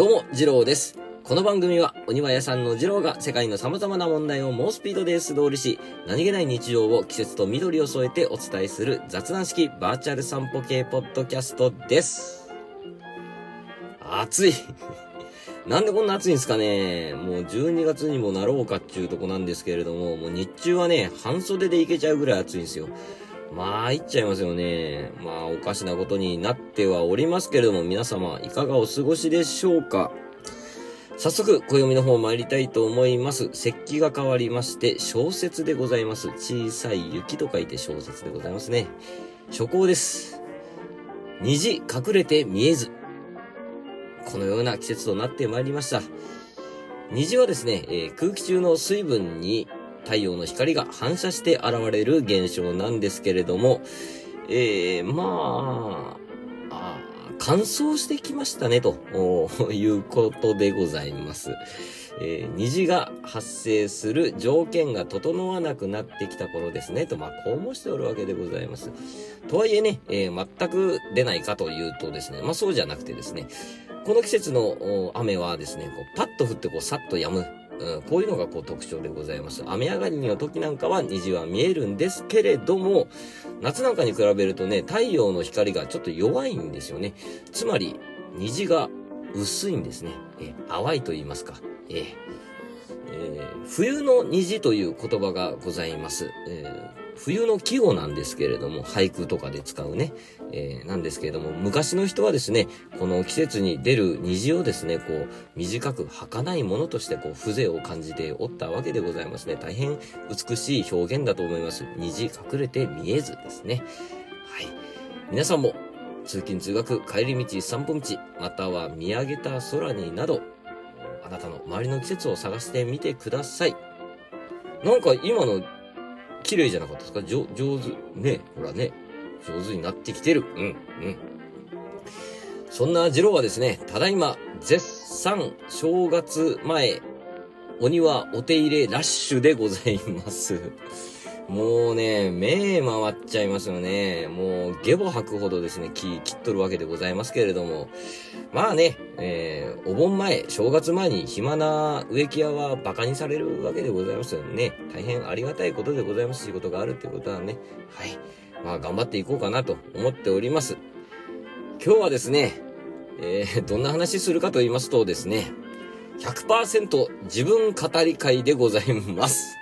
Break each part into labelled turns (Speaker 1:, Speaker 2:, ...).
Speaker 1: どうも、次郎です。この番組は、お庭屋さんの次郎が世界の様々な問題を猛スピードで素通りし、何気ない日常を季節と緑を添えてお伝えする雑談式バーチャル散歩系ポッドキャストです。暑い。なんでこんな暑いんですかねもう12月にもなろうかっていうとこなんですけれども、もう日中はね、半袖でいけちゃうぐらい暑いんですよ。まあ、いっちゃいますよね。まあ、おかしなことになってはおりますけれども、皆様、いかがお過ごしでしょうか早速、暦の方参りたいと思います。節気が変わりまして、小説でございます。小さい雪と書いて小説でございますね。初行です。虹隠れて見えず。このような季節となってまいりました。虹はですね、えー空気中の水分に太陽の光が反射して現れる現象なんですけれども、えー、まあ、あ乾燥してきましたね、と いうことでございます。えー虹が発生する条件が整わなくなってきた頃ですね、と、まあ、こう申しておるわけでございます。とはいえね、えー全く出ないかというとですね、まあ、そうじゃなくてですね、この季節の雨はですね、こうパッと降ってこうさっと止む。うん、こういうのがこう特徴でございます。雨上がりの時なんかは虹は見えるんですけれども、夏なんかに比べるとね、太陽の光がちょっと弱いんですよね。つまり、虹が薄いんですね。え淡いと言いますか。ええー冬の虹という言葉がございます。えー冬の季語なんですけれども、俳句とかで使うね、えーなんですけれども、昔の人はですね、この季節に出る虹をですね、こう、短く儚いものとして、こう、風情を感じておったわけでございますね。大変美しい表現だと思います。虹隠れて見えずですね。はい。皆さんも、通勤通学、帰り道、散歩道、または見上げた空になど、あなたの周りの季節を探してみてください。なんか今の、綺麗じゃなかったですか？上上手。ね、ほらね。上手になってきてる。うん、うん。そんなジローはですね、ただいま、絶賛正月前、お庭お手入れラッシュでございます。もうね、目回っちゃいますよね。もう、ゲボ吐くほどですね、木切っとるわけでございますけれども。まあね、えー、お盆前、正月前に暇な植木屋は馬鹿にされるわけでございますよね。大変ありがたいことでございます。仕事があるってことはね。はい。まあ、頑張っていこうかなと思っております。今日はですね、えー、どんな話するかと言いますとですね、100%自分語り会でございます。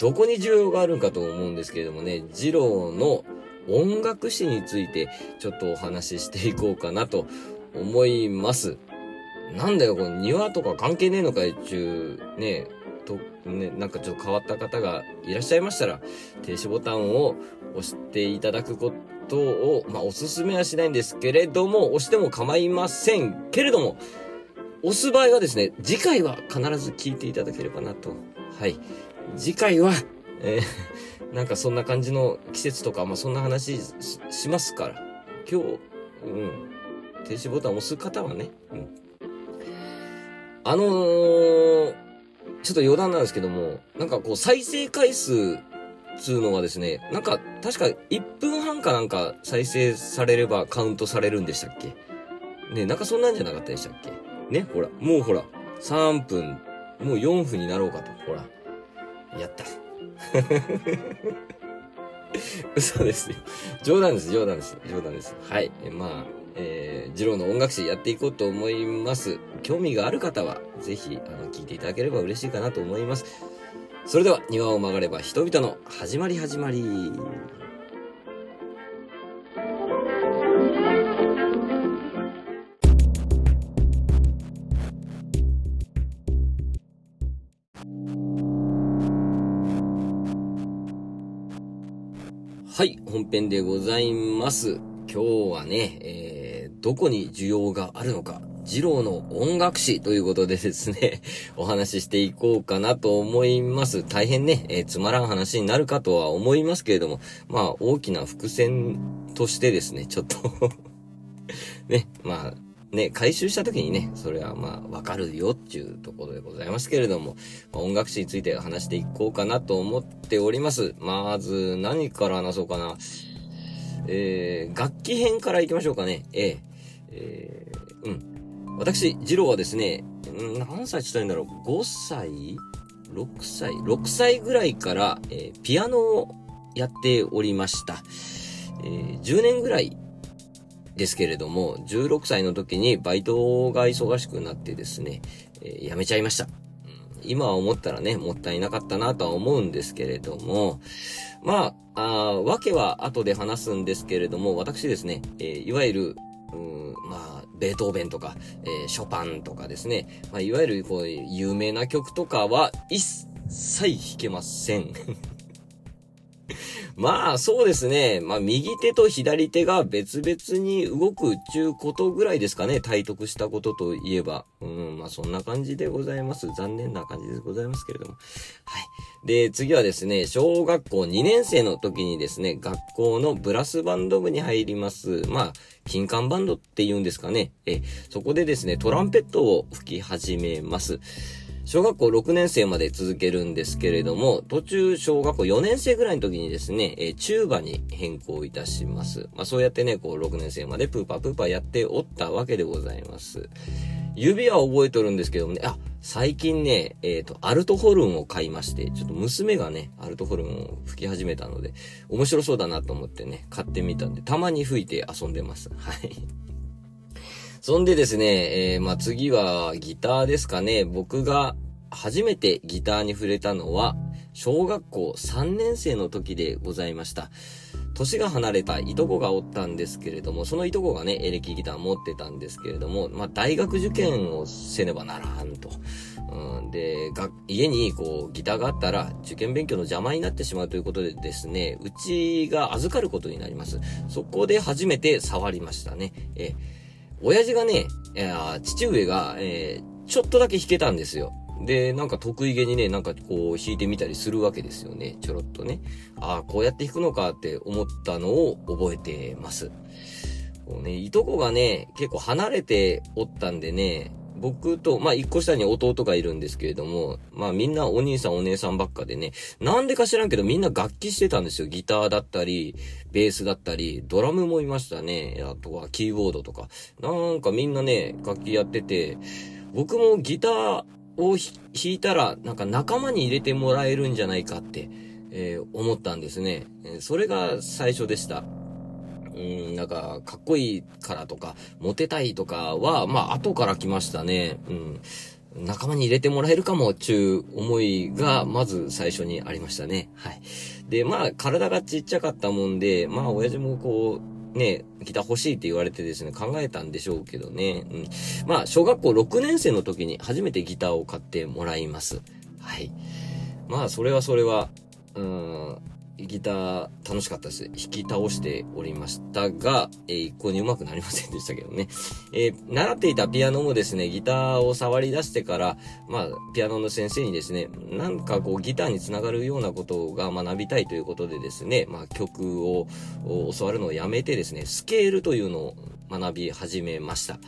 Speaker 1: どこに需要があるかと思うんですけれどもね、二郎の音楽史についてちょっとお話ししていこうかなと思います。なんだよ、この庭とか関係ねえのかいっちゅう、ね、と、ね、なんかちょっと変わった方がいらっしゃいましたら、停止ボタンを押していただくことを、まあ、おすすめはしないんですけれども、押しても構いませんけれども、押す場合はですね、次回は必ず聞いていただければなと。はい。次回は、えー なんかそんな感じの季節とか、まあ、そんな話ししますから。今日、うん。停止ボタン押す方はね、うん。あのー、ちょっと余談なんですけども、なんかこう再生回数つうのはですね、なんか確か1分半かなんか再生されればカウントされるんでしたっけ？ねなんかそんなんじゃなかったでしたっけ？ねほら、もうほら、3分、もう4分になろうかと。ほら。やった。嘘ですよ。冗談です、冗談です、冗談です。はい。えまあ、えー、ジローの音楽史やっていこうと思います。興味がある方は、ぜひ、あの、聞いていただければ嬉しいかなと思います。それでは、庭を曲がれば人々の始まり始まり。本編でございます。今日はね、えー、どこに需要があるのか、二郎の音楽史ということでですね、お話ししていこうかなと思います。大変ね、えーつまらん話になるかとは思いますけれども、まあ、大きな伏線としてですね、ちょっと ね、まあ、ね、回収した時にね、それはまあ、わかるよっていうところでございますけれども、まあ音楽史について話していこうかなと思っております。まず、何から話そうかな。えー、楽器編から行きましょうかね。えええー、うん。私、ジローはですね、何歳って言ったらいいんだろう ?5 歳 ?6 歳 ?6 歳ぐらいから、えー、ピアノをやっておりました。えー、10年ぐらいですけれども、16歳の時にバイトが忙しくなってですね、えー、辞めちゃいました。今は思ったらね、もったいなかったなとは思うんですけれども、まあ、あわけは後で話すんですけれども、私ですね、えー、いわゆる、まあ、ベートーベンとか、えー、ショパンとかですね、まあ、いわゆるこう、有名な曲とかは一切弾けません。まあ、そうですね。まあ、右手と左手が別々に動くっちゅうことぐらいですかね。体得したことといえば。うん、まあ、そんな感じでございます。残念な感じでございますけれども。はい。で、次はですね、小学校2年生の時にですね、学校のブラスバンド部に入ります。まあ、金管バンドって言うんですかね。え、そこでですね、トランペットを吹き始めます。小学校6年生まで続けるんですけれども、途中小学校4年生ぐらいの時にですね、えー、チューバに変更いたします。まあそうやってね、こう6年生までプーパープーパーやっておったわけでございます。指は覚えとるんですけどもね、あ、最近ね、えっ、ー、と、アルトホルンを買いまして、ちょっと娘がね、アルトホルンを吹き始めたので、面白そうだなと思ってね、買ってみたんで、たまに吹いて遊んでます。はい。そんでですね、えー、まあ、次はギターですかね。僕が初めてギターに触れたのは、小学校3年生の時でございました。年が離れたいとこがおったんですけれども、そのいとこがね、エレキギター持ってたんですけれども、まあ、大学受験をせねばならんと。うん、で、が、家にこう、ギターがあったら、受験勉強の邪魔になってしまうということでですね、うちが預かることになります。そこで初めて触りましたね。え親父がね、え父上が、えー、ちょっとだけ弾けたんですよ。で、なんか得意げにね、なんかこう弾いてみたりするわけですよね。ちょろっとね。ああ、こうやって弾くのかって思ったのを覚えてます。こうね、いとこがね、結構離れておったんでね、僕と、まあ、一個下に弟がいるんですけれども、まあ、みんなお兄さんお姉さんばっかでね、なんでか知らんけどみんな楽器してたんですよ。ギターだったり、ベースだったり、ドラムもいましたね。あとはキーボードとか。なんかみんなね、楽器やってて、僕もギターを弾いたら、なんか仲間に入れてもらえるんじゃないかって、えー、思ったんですね。それが最初でした。うん、なんか、かっこいいからとか、モテたいとかは、まあ、後から来ましたね。うん。仲間に入れてもらえるかも、ちゅう思いが、まず最初にありましたね。はい。で、まあ、体がちっちゃかったもんで、まあ、親父もこう、ね、ギター欲しいって言われてですね、考えたんでしょうけどね。うん。まあ、小学校6年生の時に初めてギターを買ってもらいます。はい。まあ、それはそれは、うん、ギター楽しかったです。弾き倒しておりましたが、えー、一向に上手くなりませんでしたけどね。えー、習っていたピアノもですね、ギターを触り出してから、まあ、ピアノの先生にですね、なんかこうギターにつながるようなことが学びたいということでですね、まあ曲を教わるのをやめてですね、スケールというのを学び始めました。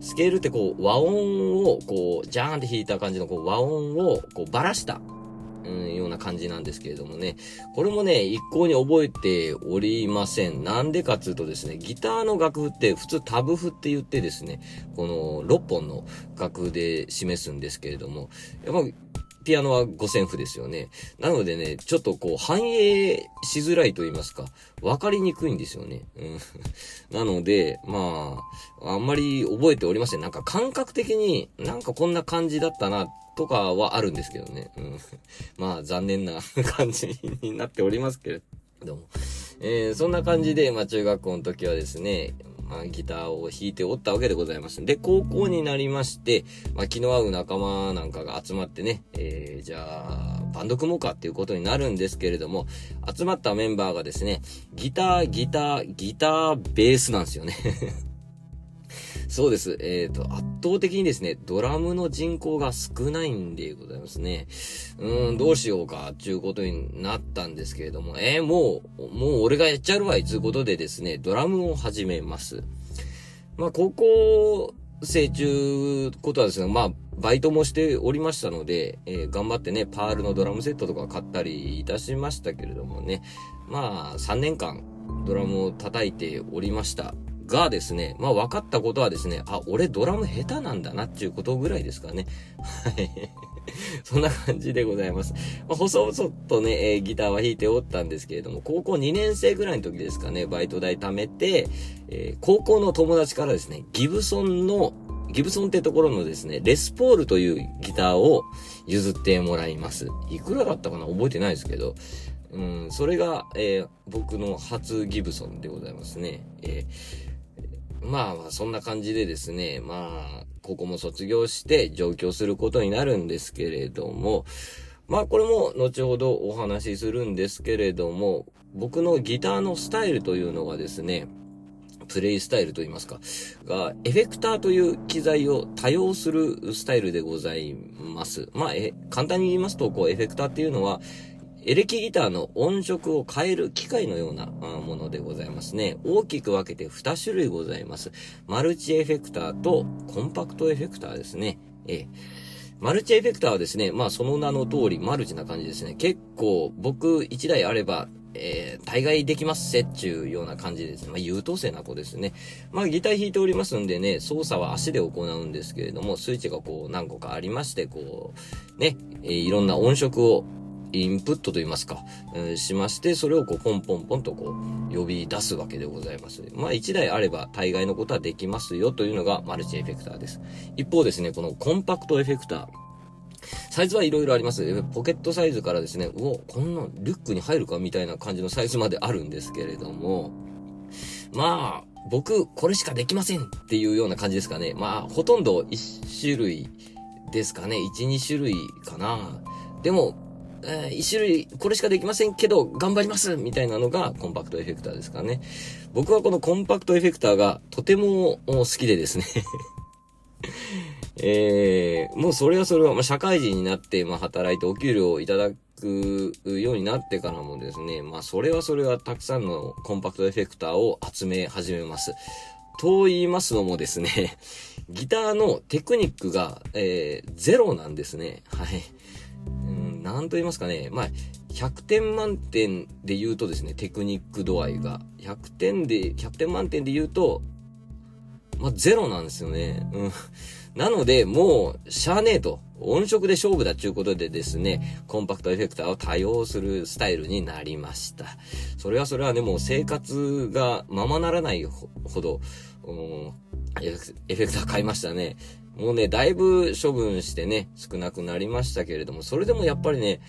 Speaker 1: スケールってこう和音をこうジャーンって弾いた感じのこう和音をこうばらしたうん、ような感じなんですけれどもね。これもね、一向に覚えておりません。なんでかっていうとですね、ギターの楽譜って普通タブ譜って言ってですね、この6本の楽譜で示すんですけれども、やっぱピアノは五線譜ですよね。なのでね、ちょっとこう反映しづらいと言いますか、わかりにくいんですよね。うん、なので、まあ、あんまり覚えておりません。なんか感覚的になんかこんな感じだったなとかはあるんですけどね。うん、まあ残念な感じになっておりますけれども。えー、そんな感じで、まあ中学校の時はですね、まあ、ギターを弾いておったわけでございます。で、高校になりまして、まあ、気の合う仲間なんかが集まってね、えー、じゃあ、バンド組もうかっていうことになるんですけれども、集まったメンバーがですね、ギター、ギター、ギター、ベースなんですよね そうです。えっ、ー、と、圧倒的にですね、ドラムの人口が少ないんでございますね。うん、どうしようか、ちゅうことになったんですけれども、えー、もう、もう俺がやっちゃるわい、つうことでですね、ドラムを始めます。まあ、高校生中ことはですね、まあ、バイトもしておりましたので、えー、頑張ってね、パールのドラムセットとか買ったりいたしましたけれどもね、まあ、3年間ドラムを叩いておりました。がですね、まあ分かったことはですね、あ、俺ドラム下手なんだなっていうことぐらいですかね。はい。そんな感じでございます。まあ、細々とね、えー、ギターは弾いておったんですけれども、高校2年生ぐらいの時ですかね、バイト代貯めて、えー、高校の友達からですね、ギブソンの、ギブソンってところのですね、レスポールというギターを譲ってもらいます。いくらだったかな？覚えてないですけど、うん、それが、えー、僕の初ギブソンでございますね。えー、まあまあ、そんな感じでですね、まあ、ここも卒業して上京することになるんですけれども、まあこれも後ほどお話しするんですけれども、僕のギターのスタイルというのがですね、プレイスタイルと言いますか、が、エフェクターという機材を多用するスタイルでございます。まあ、え、簡単に言いますと、こう、エフェクターっていうのは、エレキギターの音色を変える機械のようなものでございますね。大きく分けて2種類ございます。マルチエフェクターとコンパクトエフェクターですね。ええ。マルチエフェクターはですね、まあその名の通りマルチな感じですね。結構僕1台あれば、えー、大概できますせっちゅうような感じですね。まあ優等生な子ですね。まあギター弾いておりますんでね、操作は足で行うんですけれども、スイッチがこう何個かありまして、こう、ね、え、いろんな音色をインプットと言いますか、えー、しまして、それをこうポンポンポンとこう呼び出すわけでございます。まあ1台あれば大概のことはできますよというのがマルチエフェクターです。一方ですね、このコンパクトエフェクター。サイズはいろいろあります。ポケットサイズからですね、うお、こんなリュックに入るかみたいな感じのサイズまであるんですけれども、まあ、僕、これしかできませんっていうような感じですかね。まあ、ほとんど1種類ですかね。1、2種類かな。でも、えー、一種類、これしかできませんけど、頑張りますみたいなのがコンパクトエフェクターですかね。僕はこのコンパクトエフェクターがとても好きでですね えー、もうそれはそれは、まあ、社会人になって、まあ、働いてお給料をいただくようになってからもですね、まあ、それはそれはたくさんのコンパクトエフェクターを集め始めます。と言いますのもですね、ギターのテクニックが、えー、ゼロなんですね。はい。なんと言いますかね、まあ、100点満点で言うとですね、テクニック度合いが、100点で、100点満点で言うと、まあ、ゼロなんですよね。うん。なので、もう、しゃあねえと。音色で勝負だっていうことでですね、コンパクトエフェクターを多用するスタイルになりました。それはそれはね、もう生活がままならないほど、エフェクター買いましたね。もうね、だいぶ処分してね、少なくなりましたけれども、それでもやっぱりね、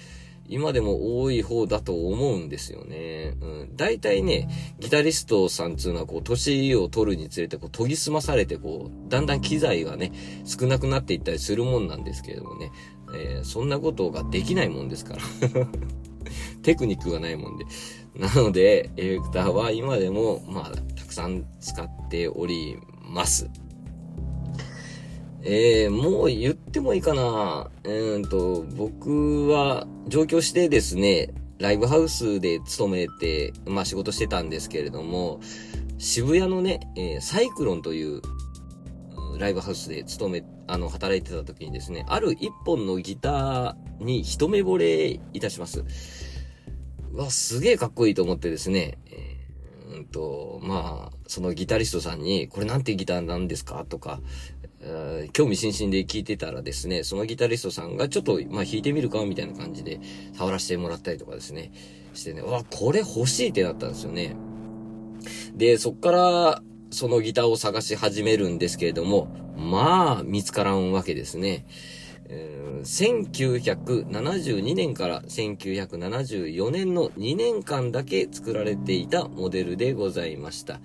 Speaker 1: 今でも多い方だと思うんですよね。うん。大体ね、ギタリストさんつうのはこう、年を取るにつれてこう、研ぎ澄まされてこう、だんだん機材がね、少なくなっていったりするもんなんですけれどもね、えー、そんなことができないもんですから。テクニックがないもんで。なので、エフェクターは今でも、まあ、たくさん使っております。えー、もう言ってもいいかな。うんと、僕は上京してですね、ライブハウスで勤めて、まあ仕事してたんですけれども、渋谷のね、えー、サイクロンというライブハウスで勤め、あの、働いてた時にですね、ある一本のギターに一目惚れいたします。うわ、すげえかっこいいと思ってですね、えー、うんと、まあ、そのギタリストさんに、これなんてギターなんですか？とか、興味津々で聞いてたらですね、そのギタリストさんがちょっと、まあ、弾いてみるかみたいな感じで触らせてもらったりとかですね、してね、わ、これ欲しいってなったんですよね。で、そっから、そのギターを探し始めるんですけれども、まあ、見つからんわけですね。1972年から1974年の2年間だけ作られていたモデルでございました。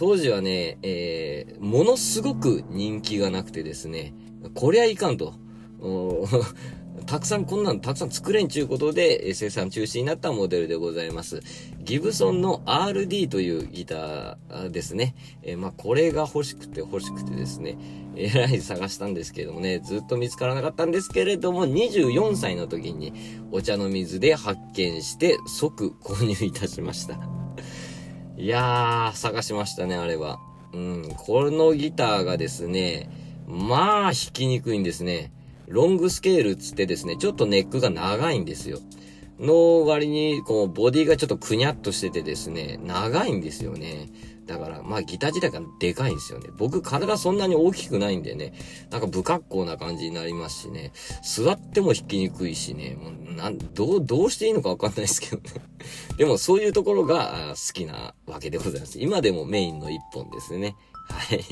Speaker 1: 当時はね、えー、ものすごく人気がなくてですね、こりゃいかんと。たくさん、こんなんたくさん作れんちゅうことで、生産中止になったモデルでございます。ギブソンの RD というギターですね。えー、まあ、これが欲しくて欲しくてですね、えらい探したんですけどもね、ずっと見つからなかったんですけれども、24歳の時にお茶の水で発見して即購入いたしました。いやー、探しましたね、あれは。うん、このギターがですね、まあ弾きにくいんですね。ロングスケールつってですね、ちょっとネックが長いんですよ。の割に、こう、ボディがちょっとくにゃっとしててですね、長いんですよね。だから、まあギター自体がでかいんですよね。僕体そんなに大きくないんでね、なんか不格好な感じになりますしね、座っても弾きにくいしね、もうなん、どう、どうしていいのかわかんないですけどね。でもそういうところが好きなわけでございます。今でもメインの一本ですね。はい。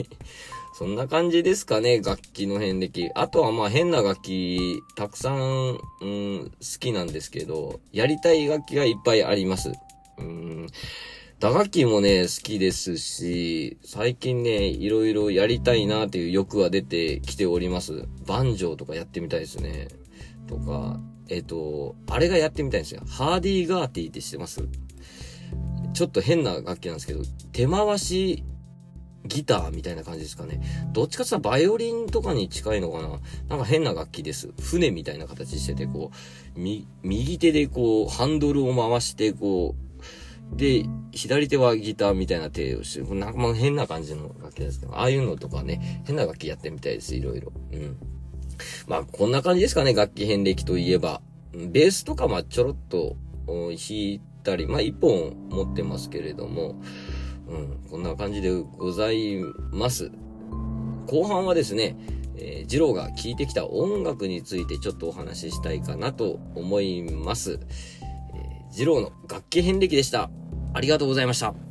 Speaker 1: そんな感じですかね、楽器の遍歴。あとはまあ変な楽器、たくさん、うん、好きなんですけど、やりたい楽器がいっぱいあります。うん打楽器もね、好きですし、最近ね、いろいろやりたいなっていう欲は出てきております。バンジョーとかやってみたいですね。とか、えっ、ー、と、あれがやってみたいんですよ。ハーディーガーティーって知ってます？ちょっと変な楽器なんですけど、手回しギターみたいな感じですかね。どっちかって言ったらバイオリンとかに近いのかななんか変な楽器です。船みたいな形してて、こう、み右手でこう、ハンドルを回して、こう、で、左手はギターみたいな手をして、なんかまあ変な感じの楽器ですけど、ああいうのとかね、変な楽器やってみたいです、いろいろ。うん。まあ、こんな感じですかね、楽器遍歴といえば。ベースとかまあちょろっと弾いたり、まあ一本持ってますけれども、うん、こんな感じでございます。後半はですね、えー、ジローが聴いてきた音楽についてちょっとお話ししたいかなと思います。二郎の楽器遍歴でした。ありがとうございました。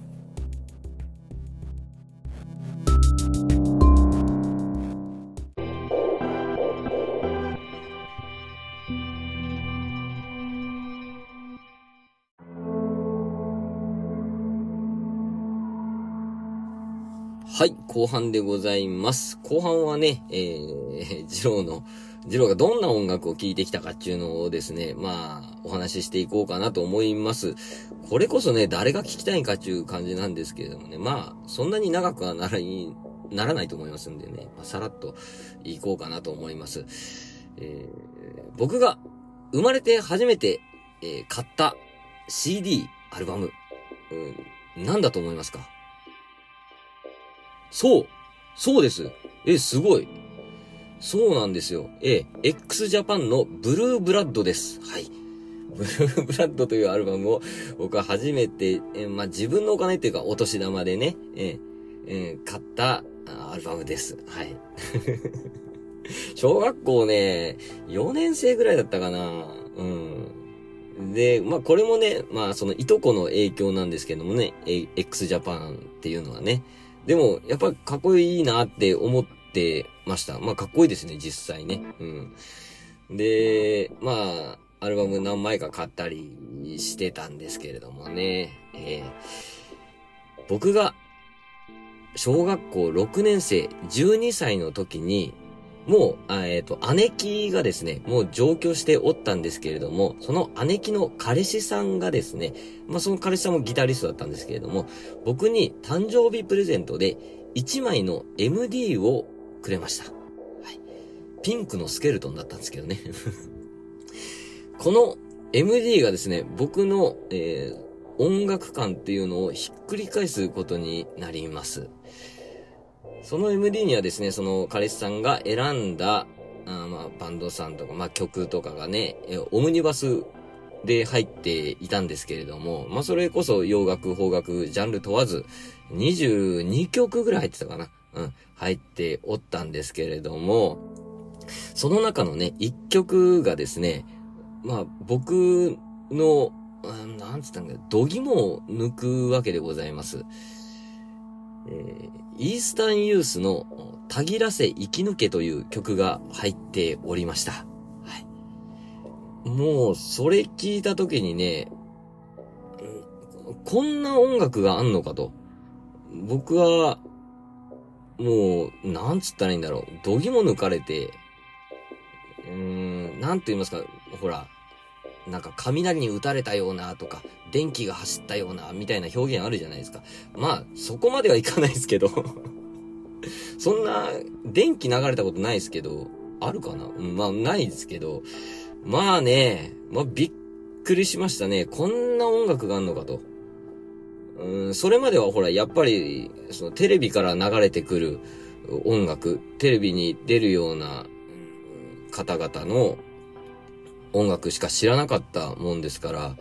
Speaker 1: はい、後半でございます。後半はね、えー、ジローのジローがどんな音楽を聴いてきたかっていうのをですね、まあ、お話ししていこうかなと思います。これこそね、誰が聞きたいかっていう感じなんですけれどもね、まあ、そんなに長くはならにならないと思いますんでね、まあ、さらっといこうかなと思います。えー、僕が生まれて初めて、えー、買った CD、アルバム、うん、何だと思いますか？そうそうですえ、すごいそうなんですよ。え、x ジャパンのブルーブラッドです。はい。ブルーブラッドというアルバムを僕は初めて、えまあ、自分のお金っていうかお年玉でね、ええ買ったアルバムです。はい。小学校ね、4年生ぐらいだったかな。うん。で、まあこれもね、まあそのいとこの影響なんですけどもね、x ジャパンっていうのはね。でも、やっぱかっこいいなって思ってました。まあ、かっこいいですね、実際ね。うん。で、まあ、アルバム何枚か買ったりしてたんですけれどもね。えー、僕が、小学校6年生、12歳の時に、もう、えっ、ー、と、姉貴がですね、もう上京しておったんですけれども、その姉貴の彼氏さんがですね、まあその彼氏さんもギタリストだったんですけれども、僕に誕生日プレゼントで1枚の MD をくれました。はい。ピンクのスケルトンだったんですけどね。この MD がですね、僕の、えー、音楽感っていうのをひっくり返すことになります。その MD にはですね、その彼氏さんが選んだ、あまあ、バンドさんとか、まあ、曲とかがね、オムニバスで入っていたんですけれども、まあ、それこそ洋楽、邦楽、ジャンル問わず、22曲ぐらい入ってたかな？うん、入っておったんですけれども、その中のね、一曲がですね、まあ、僕の、なんつったんだ度肝を抜くわけでございます。えー、イースタンユースの、たぎらせ生き抜けという曲が入っておりました。はい。もう、それ聞いた時にね、こんな音楽があんのかと。僕は、もう、なんつったらいいんだろう。どぎも抜かれて、うーん、なんて言いますか、ほら、なんか雷に打たれたようなとか、電気が走ったようなみたいな表現あるじゃないですか。まあ、そこまではいかないですけど そんな、電気流れたことないですけど、あるかな、まあ、ないですけど、まあね、まあ、びっくりしましたね。こんな音楽があんのかと。うん、それまではほら、やっぱり、そのテレビから流れてくる音楽、テレビに出るような方々の音楽しか知らなかったもんですから、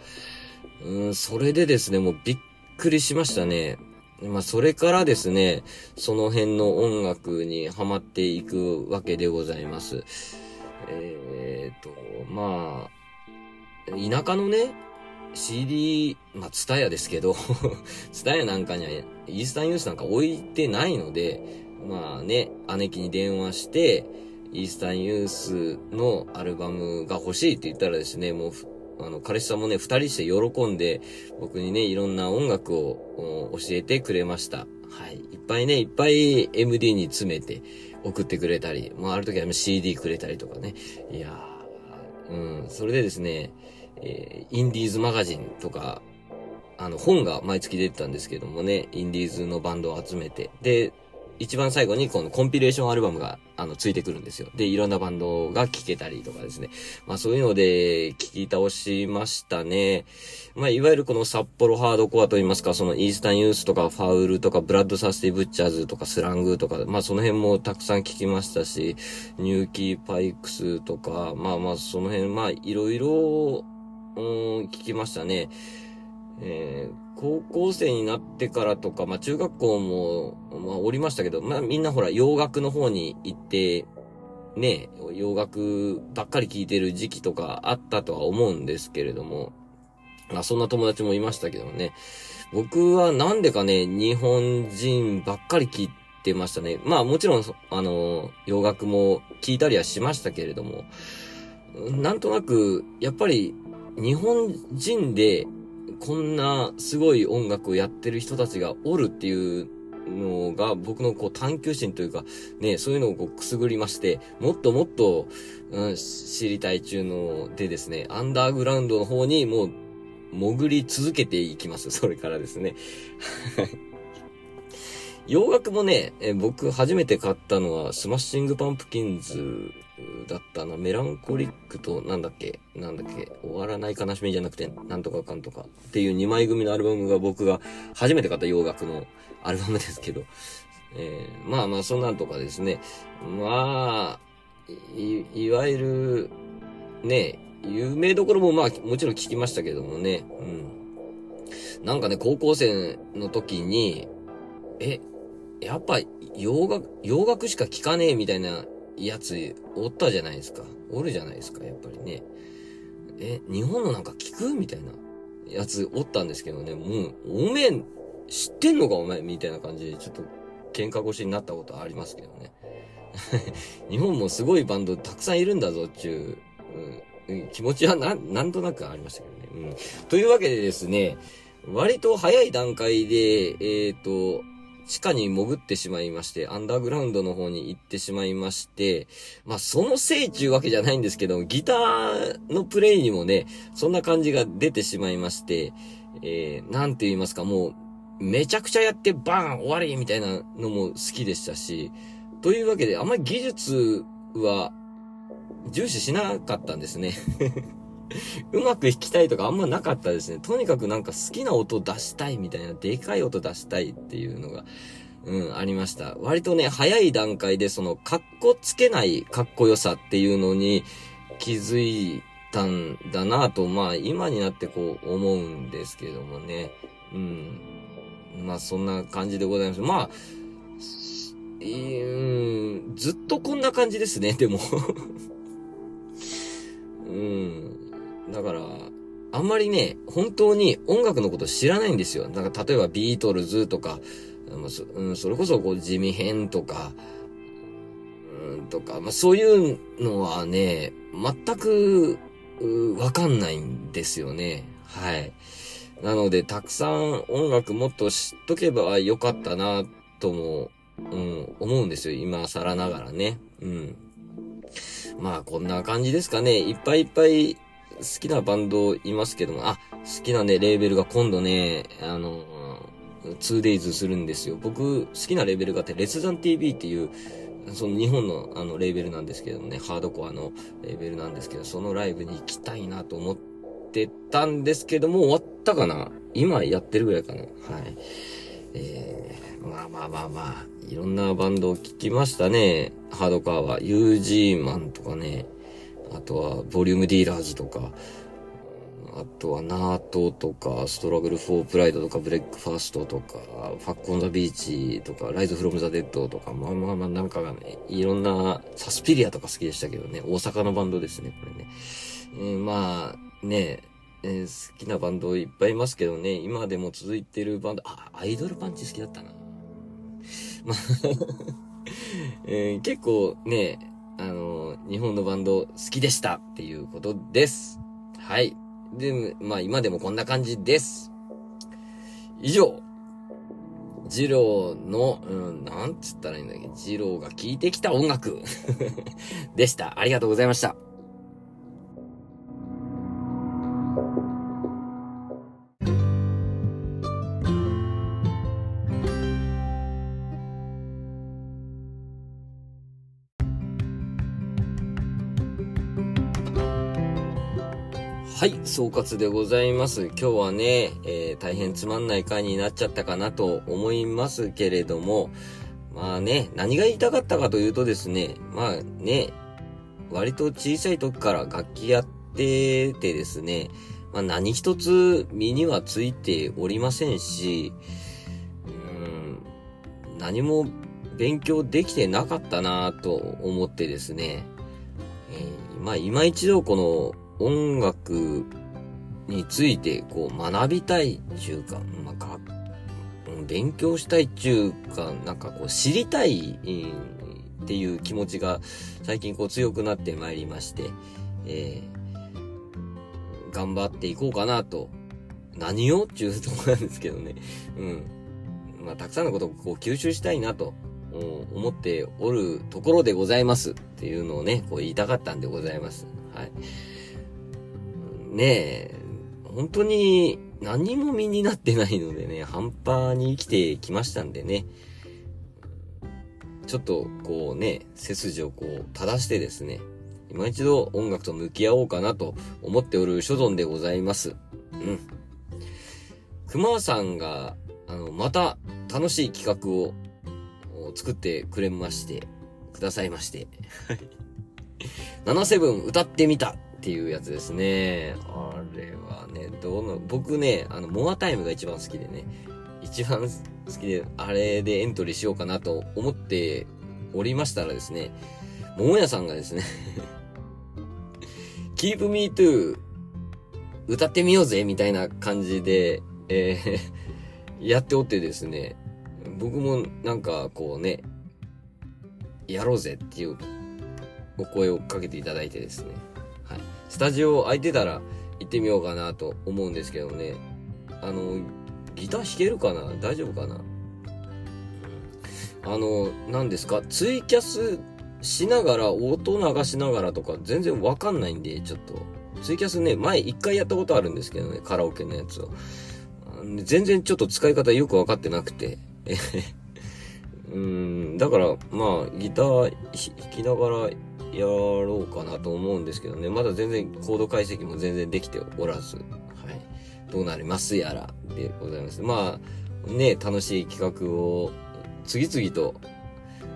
Speaker 1: うん、それでですね、もうびっくりしましたね。まあ、それからですね、その辺の音楽にハマっていくわけでございます。えー、っと、まあ、田舎のね、CD、まあ、ツタヤですけど ツタヤなんかには、イースタンユースなんか置いてないので、まあね、姉貴に電話して、イースタンユースのアルバムが欲しいって言ったらですね、もう、あの、彼氏さんもね、二人して喜んで、僕にね、いろんな音楽を教えてくれました。はい。いっぱいね、いっぱい MD に詰めて送ってくれたり、もうある時は CD くれたりとかね。いや、うん、それでですね、えー、インディーズマガジンとか、あの、本が毎月出てたんですけどもね、インディーズのバンドを集めて、で、一番最後にこのコンピレーションアルバムが、あの、ついてくるんですよ。で、いろんなバンドが聴けたりとかですね。まあそういうので、聞き倒しましたね。まあいわゆるこの札幌ハードコアといいますか、そのイースタンユースとかファウルとかブラッドサスティブッチャーズとかスラングとか、まあその辺もたくさん聞きましたし、ニューキーパイクスとか、まあまあその辺、まあいろいろ、うん、聞きましたね。えー高校生になってからとか、まあ中学校も、まあおりましたけど、まあみんなほら洋楽の方に行って、ね、洋楽ばっかり聴いてる時期とかあったとは思うんですけれども、まあそんな友達もいましたけどね。僕はなんでかね、日本人ばっかり聴いてましたね。まあもちろん、あの、洋楽も聴いたりはしましたけれども、なんとなく、やっぱり日本人でこんなすごい音楽をやってる人たちがおるっていうのが僕のこう探求心というか、ね、そういうのをこうくすぐりまして、もっともっと、うん、知りたい中のでですね、アンダーグラウンドの方にもう潜り続けていきます。それからですね。洋楽もね、え僕初めて買ったのは Smashing Pumpkins だったな。メランコリックと、なんだっけ、なんだっけ、終わらない悲しみじゃなくて、なんとかかんとかっていう2枚組のアルバムが僕が初めて買った洋楽のアルバムですけど、えー、まあまあそんなんとかですね。まあ、い、いわゆる、ね、有名どころもまあもちろん聞きましたけどもね、うん。なんかね、高校生の時に、え、やっぱ洋楽、洋楽しか聴かねえみたいなやつおったじゃないですか。おるじゃないですか、やっぱりね。え、日本のなんか聞くみたいなやつおったんですけどね、もう、おめえ、知ってんのかお前みたいな感じで、ちょっと喧嘩腰になったことありますけどね。日本もすごいバンドたくさんいるんだぞっていう、うん、気持ちはな、なんとなくありましたけどね。うん。というわけでですね、割と早い段階で、えっ、ー、と、地下に潜ってしまいまして、アンダーグラウンドの方に行ってしまいまして、まあ、そのせいちゅうわけじゃないんですけど、ギターのプレイにもね、そんな感じが出てしまいまして、えー、なんて言いますか、もう、めちゃくちゃやってバーン終わりみたいなのも好きでしたし、というわけで、あんまり技術は重視しなかったんですね。うまく弾きたいとかあんまなかったですね。とにかくなんか好きな音出したいみたいな、でかい音出したいっていうのが、うん、ありました。割とね、早い段階でその、かっこつけないかっこよさっていうのに気づいたんだなと、まあ今になってこう思うんですけどもね。うん。まあそんな感じでございます。まあ、うん、ずっとこんな感じですね、でも うん。だから、あんまりね、本当に音楽のこと知らないんですよ。だか例えばビートルズとか、うん、それこそこう地味編とか、うん、とか、まあそういうのはね、全く、わかんないんですよね。はい。なので、たくさん音楽もっと知っとけばよかったな、とも、うん、思うんですよ。今更ながらね。うん。まあ、こんな感じですかね。いっぱいいっぱい好きなバンドいますけども、あ、好きなね、レーベルが今度ね、あの、2days するんですよ。僕、好きなレーベルがあって、レスザン TV っていう、その日本のあのレーベルなんですけどもね、ハードコアのレーベルなんですけど、そのライブに行きたいなと思ってたんですけども、終わったかな？今やってるぐらいかなはい。えー、まあまあまあまあ、いろんなバンドを聴きましたね。ハードコアは。ユージーマンとかね、あとは、ボリュームディーラーズとか、あとは、ナートとか、 Struggle for Pride とか、 Breakfast とか、 Fuck on the Beach とか、 Rise from the Dead とか、まあまあまあ、なんかがね、いろんな、サスピリアとか好きでしたけどね、大阪のバンドですね、これね。えー、まあ、ね、えー、好きなバンドいっぱいいますけどね、今でも続いてるバンド、あ、アイドルパンチ好きだったな。まあ えー、結構ね、あの日本のバンド好きでしたっていうことです。はい。で、まあ今でもこんな感じです。以上、ジローの、うん、なんつったらいいんだっけ、ジローが聴いてきた音楽 でした。ありがとうございました。はい、総括でございます。今日はね、えー、大変つまんない回になっちゃったかなと思いますけれども、まあね、何が言いたかったかというとですね、まあね、割と小さい時から楽器やっててですね、まあ何一つ身にはついておりませんし、うん、何も勉強できてなかったなと思ってですね、えー、まあ今一度この音楽についてこう学びたいっていうか、まあ、勉強したいっていうか、なんかこう知りたい、っていう気持ちが最近こう強くなってまいりまして、えー、頑張っていこうかなと。何を？っていうところなんですけどね。うん。まあ、たくさんのことをこう吸収したいなと思っておるところでございますっていうのをね、こう言いたかったんでございます。はい。ねえ、本当に何も身になってないのでね、半端に生きてきましたんでね、ちょっとこうね、背筋をこう正してですね、今一度音楽と向き合おうかなと思っておる所存でございます。うん。熊さんが、あの、また楽しい企画を作ってくれまして、くださいまして。はい。77歌ってみたっていうやつですね。あれはね、どの、僕ね、あの、モアタイムが一番好きでね、一番好きで、あれでエントリーしようかなと思っておりましたらですね、桃屋さんがですね Keep Me To 歌ってみようぜみたいな感じで、えーやっておってですね、僕もなんかこうね、やろうぜっていうお声をかけていただいてですね、スタジオ空いてたら行ってみようかなと思うんですけどね。あの、ギター弾けるかな？大丈夫かな？あの、何ですか？ツイキャスしながら、音流しながらとか全然わかんないんで、ちょっと。ツイキャスね、前一回やったことあるんですけどね、カラオケのやつを。全然ちょっと使い方よくわかってなくて。うん、だから、まあ、ギター弾きながらやろうかなと思うんですけどね。まだ全然コード解析も全然できておらず、はい。どうなりますやらでございます。まあ、ね、楽しい企画を次々と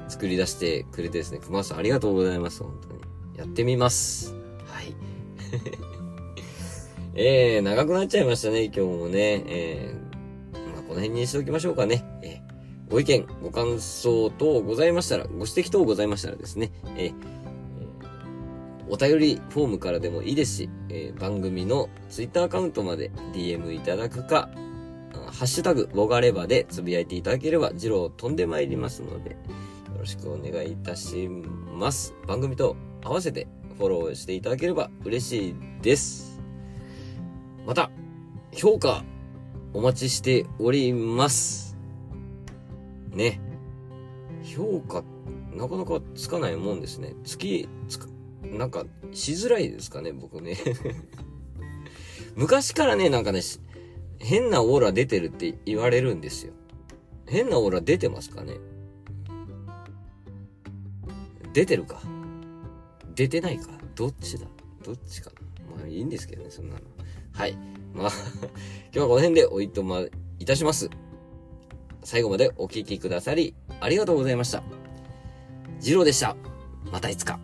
Speaker 1: 作り出してくれてですね、熊さんありがとうございます。本当に。やってみます。はい。えー、長くなっちゃいましたね、今日もね。えー、まあ、この辺にしておきましょうかね。えー、ご意見、ご感想等ございましたら、ご指摘等ございましたらですね、えーお便りフォームからでもいいですし、えー、番組のツイッターアカウントまで DM いただくか、ハッシュタグ、ボガレバでつぶやいていただければ、ジロー飛んでまいりますので、よろしくお願いいたします。番組と合わせてフォローしていただければ嬉しいです。また、評価お待ちしております。ね。評価、なかなかつかないもんですね。月、つか、なんか、しづらいですかね、僕ね。昔からね、なんかね、変なオーラ出てるって言われるんですよ。変なオーラ出てますかね？出てるか？出てないか？どっちだ？どっちかまあいいんですけどね、そんなの。はい。まあ 今日はこの辺でおいとまいたします。最後までお聴きくださり、ありがとうございました。ジローでした。またいつか。